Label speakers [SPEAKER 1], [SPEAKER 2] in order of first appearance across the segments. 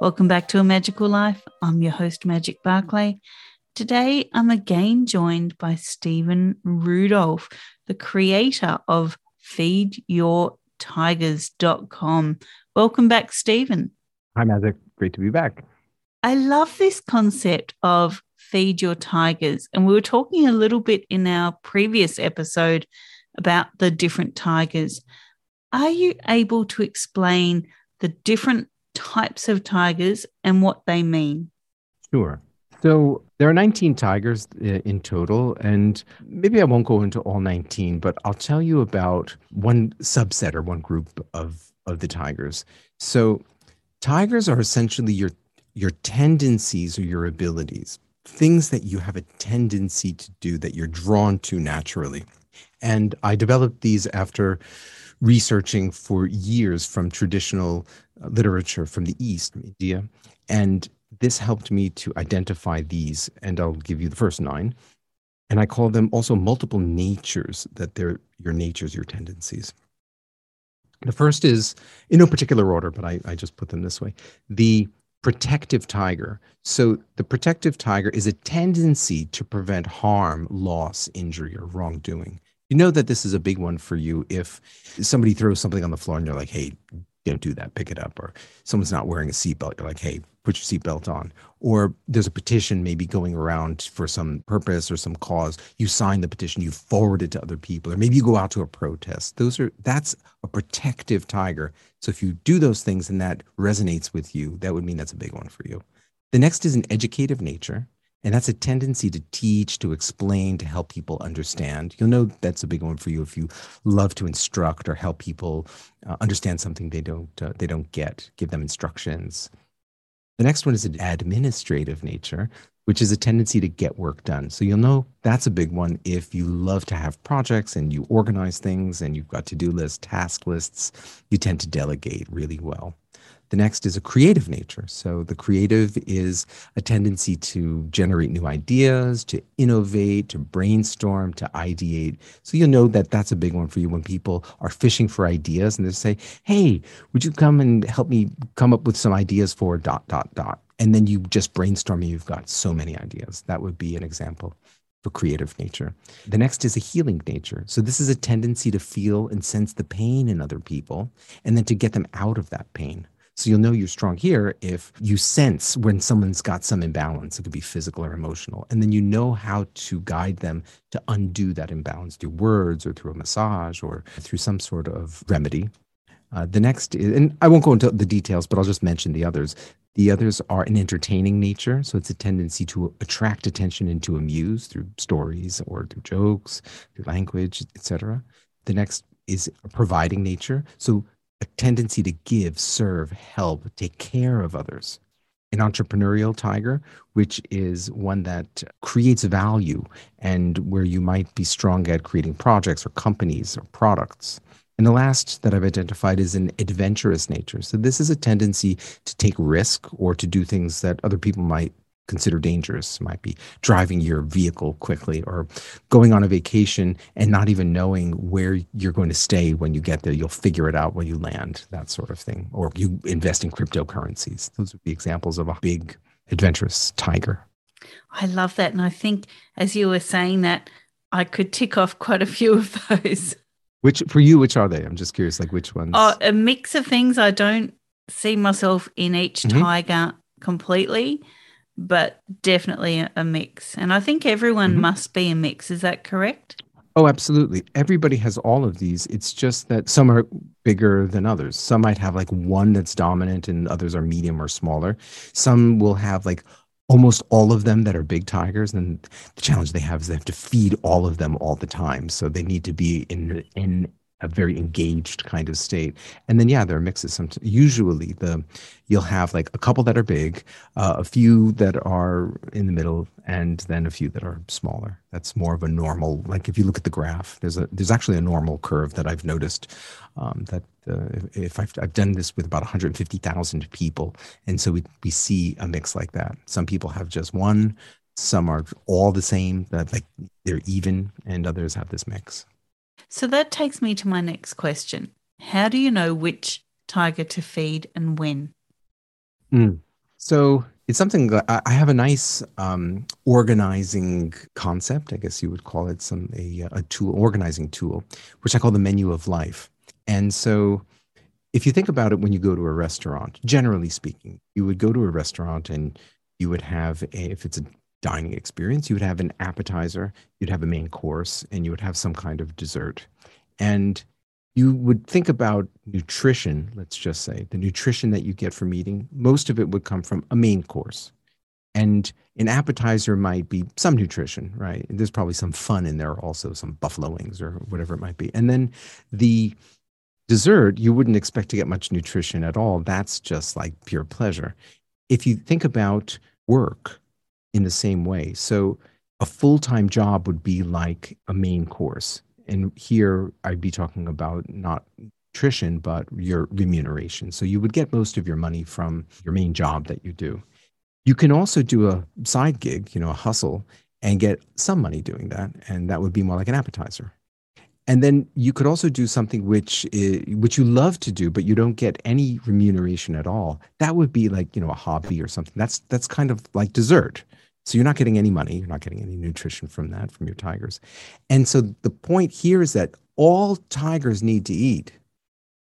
[SPEAKER 1] Welcome back to A Magical Life. I'm your host, Magic Barclay. Today, I'm again joined by Steven Rudolph, the creator of feedyourtigers.com. Welcome back, Steven.
[SPEAKER 2] Hi, Magic. Great to be back.
[SPEAKER 1] I love this concept of feed your tigers. And we were talking a little bit in our previous episode about the different tigers. Are you able to explain the different types of tigers and what they mean?
[SPEAKER 2] Sure. So there are 19 tigers in total, and maybe I won't go into all 19, but I'll tell you about one subset or one group of, of the tigers. So tigers are essentially your your tendencies or your abilities, things that you have a tendency to do that you're drawn to naturally. And I developed these after researching for years from traditional uh, literature from the East, India. And this helped me to identify these. And I'll give you the first nine. And I call them also multiple natures, that they're your natures, your tendencies. The first is in no particular order, but I, I just put them this way the protective tiger. So, the protective tiger is a tendency to prevent harm, loss, injury, or wrongdoing you know that this is a big one for you if somebody throws something on the floor and you're like, hey, don't do that, pick it up. Or someone's not wearing a seatbelt, you're like, hey, put your seatbelt on. Or there's a petition maybe going around for some purpose or some cause. You sign the petition, you forward it to other people, or maybe you go out to a protest. Those are that's a protective tiger. So if you do those things and that resonates with you, that would mean that's a big one for you. The next is an educative nature. And that's a tendency to teach, to explain, to help people understand. You'll know that's a big one for you if you love to instruct or help people uh, understand something they don't uh, they don't get. Give them instructions. The next one is an administrative nature, which is a tendency to get work done. So you'll know that's a big one if you love to have projects and you organize things and you've got to-do lists, task lists. You tend to delegate really well. The next is a creative nature. So the creative is a tendency to generate new ideas, to innovate, to brainstorm, to ideate. So you'll know that that's a big one for you when people are fishing for ideas and they say, "Hey, would you come and help me come up with some ideas for dot dot dot?" And then you just brainstorm and you've got so many ideas. That would be an example for creative nature. The next is a healing nature. So this is a tendency to feel and sense the pain in other people and then to get them out of that pain. So you'll know you're strong here if you sense when someone's got some imbalance. It could be physical or emotional. And then you know how to guide them to undo that imbalance through words or through a massage or through some sort of remedy. Uh, the next, is, and I won't go into the details, but I'll just mention the others. The others are an entertaining nature. So it's a tendency to attract attention and to amuse through stories or through jokes, through language, etc. The next is a providing nature. So a tendency to give, serve, help, take care of others. An entrepreneurial tiger, which is one that creates value and where you might be strong at creating projects or companies or products. And the last that I've identified is an adventurous nature. So, this is a tendency to take risk or to do things that other people might consider dangerous. Might be driving your vehicle quickly or going on a vacation and not even knowing where you're going to stay when you get there. You'll figure it out when you land, that sort of thing. Or you invest in cryptocurrencies. Those would be examples of a big adventurous tiger.
[SPEAKER 1] I love that. And I think as you were saying that, I could tick off quite a few of those.
[SPEAKER 2] Which for you, which are they? I'm just curious, like which ones?
[SPEAKER 1] Oh, a mix of things. I don't see myself in each mm-hmm. tiger completely but definitely a, mix. And I think everyone mm-hmm. must be a mix. Is that correct?
[SPEAKER 2] Oh, absolutely. Everybody has all of these. It's just that some are bigger than others. Some might have like one that's dominant and others are medium or smaller. Some will have like almost all of them that are big tigers and the challenge they have is they have to feed all of them all the time so they need to be in in a very engaged kind of state. And then yeah, there are mixes. Some usually the you'll have like a couple that are big, uh, a few that are in the middle, and then a few that are smaller. That's more of a normal. Like if you look at the graph, there's a there's actually a normal curve that I've noticed. Um, that uh, if, if I've, I've done this with about 150,000 people, and so we we see a mix like that. Some people have just one. Some are all the same, that like they're even, and others have this mix.
[SPEAKER 1] So that takes me to my next question. How do you know which tiger to feed and when?
[SPEAKER 2] Mm. So it's something I have a nice um, organizing concept. I guess you would call it some a, a tool, organizing tool, which I call the menu of life. And so, if you think about it, when you go to a restaurant, generally speaking, you would go to a restaurant and you would have a, if it's a dining experience. You would have an appetizer, you'd have a main course, and you would have some kind of dessert. And you would think about nutrition, let's just say, the nutrition that you get from eating, most of it would come from a main course. And an appetizer might be some nutrition, right? There's probably some fun in there also, some buffalo wings or whatever it might be. And then the dessert, you wouldn't expect to get much nutrition at all. That's just like pure pleasure. If you think about work, in the same way. So a full time job would be like a main course. And here I'd be talking about not nutrition, but your remuneration. So you would get most of your money from your main job that you do. You can also do a side gig, you know, a hustle, and get some money doing that. And that would be more like an appetizer. And then you could also do something which is, which you love to do, but you don't get any remuneration at all. That would be like you know a hobby or something. That's that's kind of like dessert. So you're not getting any money, you're not getting any nutrition from that from your tigers. And so the point here is that all tigers need to eat.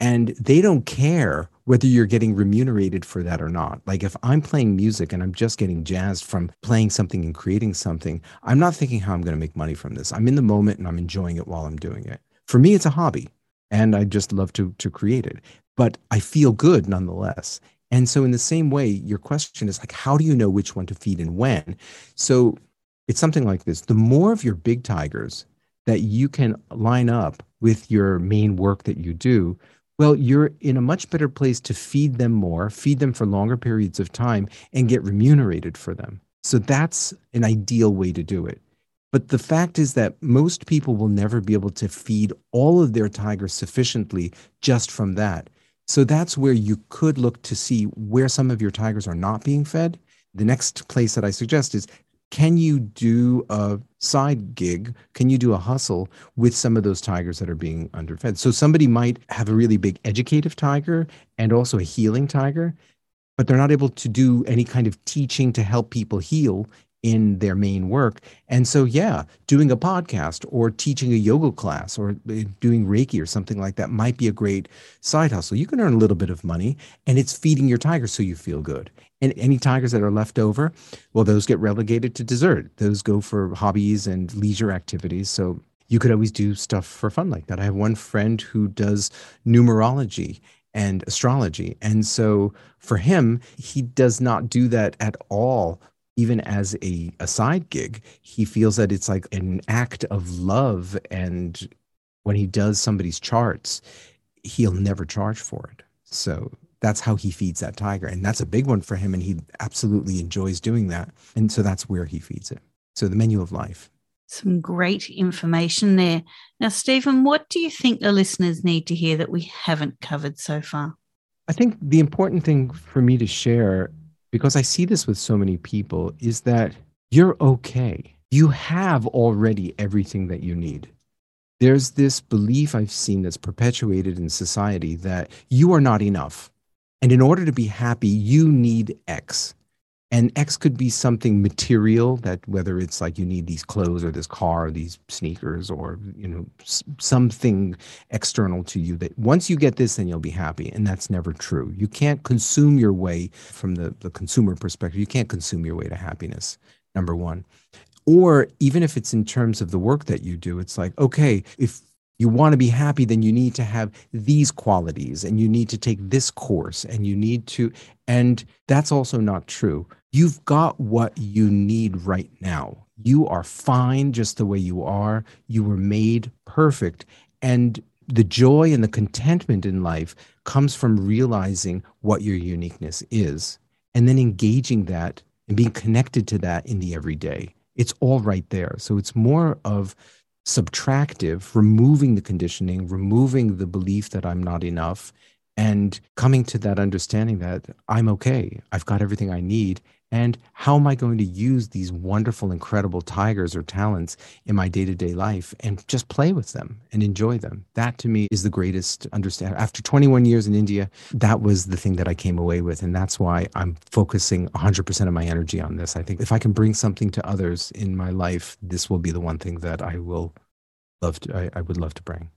[SPEAKER 2] And they don't care whether you're getting remunerated for that or not. Like if I'm playing music and I'm just getting jazzed from playing something and creating something, I'm not thinking how I'm going to make money from this. I'm in the moment and I'm enjoying it while I'm doing it. For me, it's a hobby and I just love to to create it. But I feel good nonetheless. And so, in the same way, your question is like, how do you know which one to feed and when? So, it's something like this the more of your big tigers that you can line up with your main work that you do, well, you're in a much better place to feed them more, feed them for longer periods of time, and get remunerated for them. So, that's an ideal way to do it. But the fact is that most people will never be able to feed all of their tigers sufficiently just from that. So that's where you could look to see where some of your tigers are not being fed. The next place that I suggest is can you do a side gig? Can you do a hustle with some of those tigers that are being underfed? So somebody might have a really big educative tiger and also a healing tiger, but they're not able to do any kind of teaching to help people heal in their main work. And so, yeah, doing a podcast or teaching a yoga class or uh, doing Reiki or something like that might be a great side hustle. You can earn a little bit of money and it's feeding your tigers so you feel good. And any tigers that are left over, well, those get relegated to dessert. Those go for hobbies and leisure activities. So you could always do stuff for fun like that. I have one friend who does numerology and astrology. And so for him, he does not do that at all even as a, a side gig, he feels that it's like an act of love. And when he does somebody's charts, he'll never charge for it. So that's how he feeds that tiger. And that's a big one for him. And he absolutely enjoys doing that. And so that's where he feeds it. So the menu of life.
[SPEAKER 1] Some great information there. Now, Steven, what do you think the listeners need to hear that we haven't covered so far?
[SPEAKER 2] I think the important thing for me to share because I see this with so many people, is that you're okay. You have already everything that you need. There's this belief I've seen that's perpetuated in society that you are not enough. And in order to be happy, you need X. and X could be something material that whether it's like you need these clothes or this car or these sneakers or you know something external to you that once you get this then you'll be happy and that's never true. You can't consume your way from the, the consumer perspective. You can't consume your way to happiness. Number 1. Or even if it's in terms of the work that you do, it's like, okay, if you want to be happy, then you need to have these qualities and you need to take this course and you need to, and that's also not true. You've got what you need right now. You are fine just the way you are. You were made perfect. And the joy and the contentment in life comes from realizing what your uniqueness is and then engaging that and being connected to that in the everyday. It's all right there. So it's more of subtractive, removing the conditioning, removing the belief that I'm not enough, and coming to that understanding that I'm okay. I've got everything I need and how am I going to use these wonderful, incredible tigers or talents in my day to day life and just play with them and enjoy them? That to me is the greatest understanding. After 21 years in India, that was the thing that I came away with. And that's why I'm focusing 100% of my energy on this. I think if I can bring something to others in my life, this will be the one thing that I will love to, I, I would love to bring.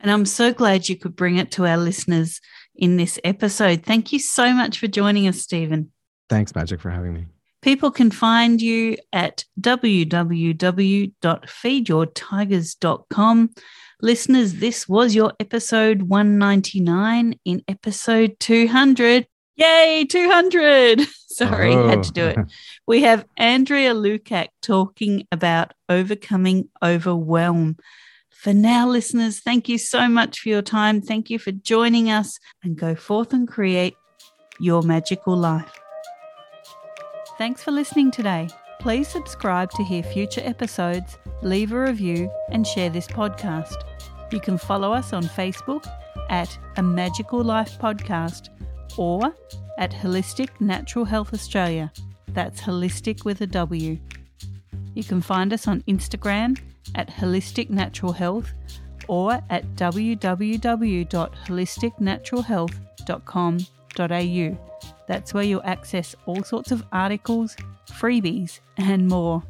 [SPEAKER 1] And I'm so glad you could bring it to our listeners in this episode. Thank you so much for joining us, Steven.
[SPEAKER 2] Thanks, Magic, for having me.
[SPEAKER 1] People can find you at www.feedyourtigers.com. Listeners, this was your episode 199 in episode 200. Yay, 200! Sorry, oh. had to do it. Oh. We have Andrea Lukac talking about overcoming overwhelm. For now, listeners, thank you so much for your time. Thank you for joining us and go forth and create your magical life. Thanks for listening today. Please subscribe to hear future episodes, leave a review, and share this podcast. You can follow us on Facebook at A Magical Life Podcast or at Wholistic Natural Health Australia. That's holistic with a W. You can find us on Instagram at Wholistic Natural Health or at www.wholisticnaturalhealth.com.au. That's where you'll access all sorts of articles, freebies, and more.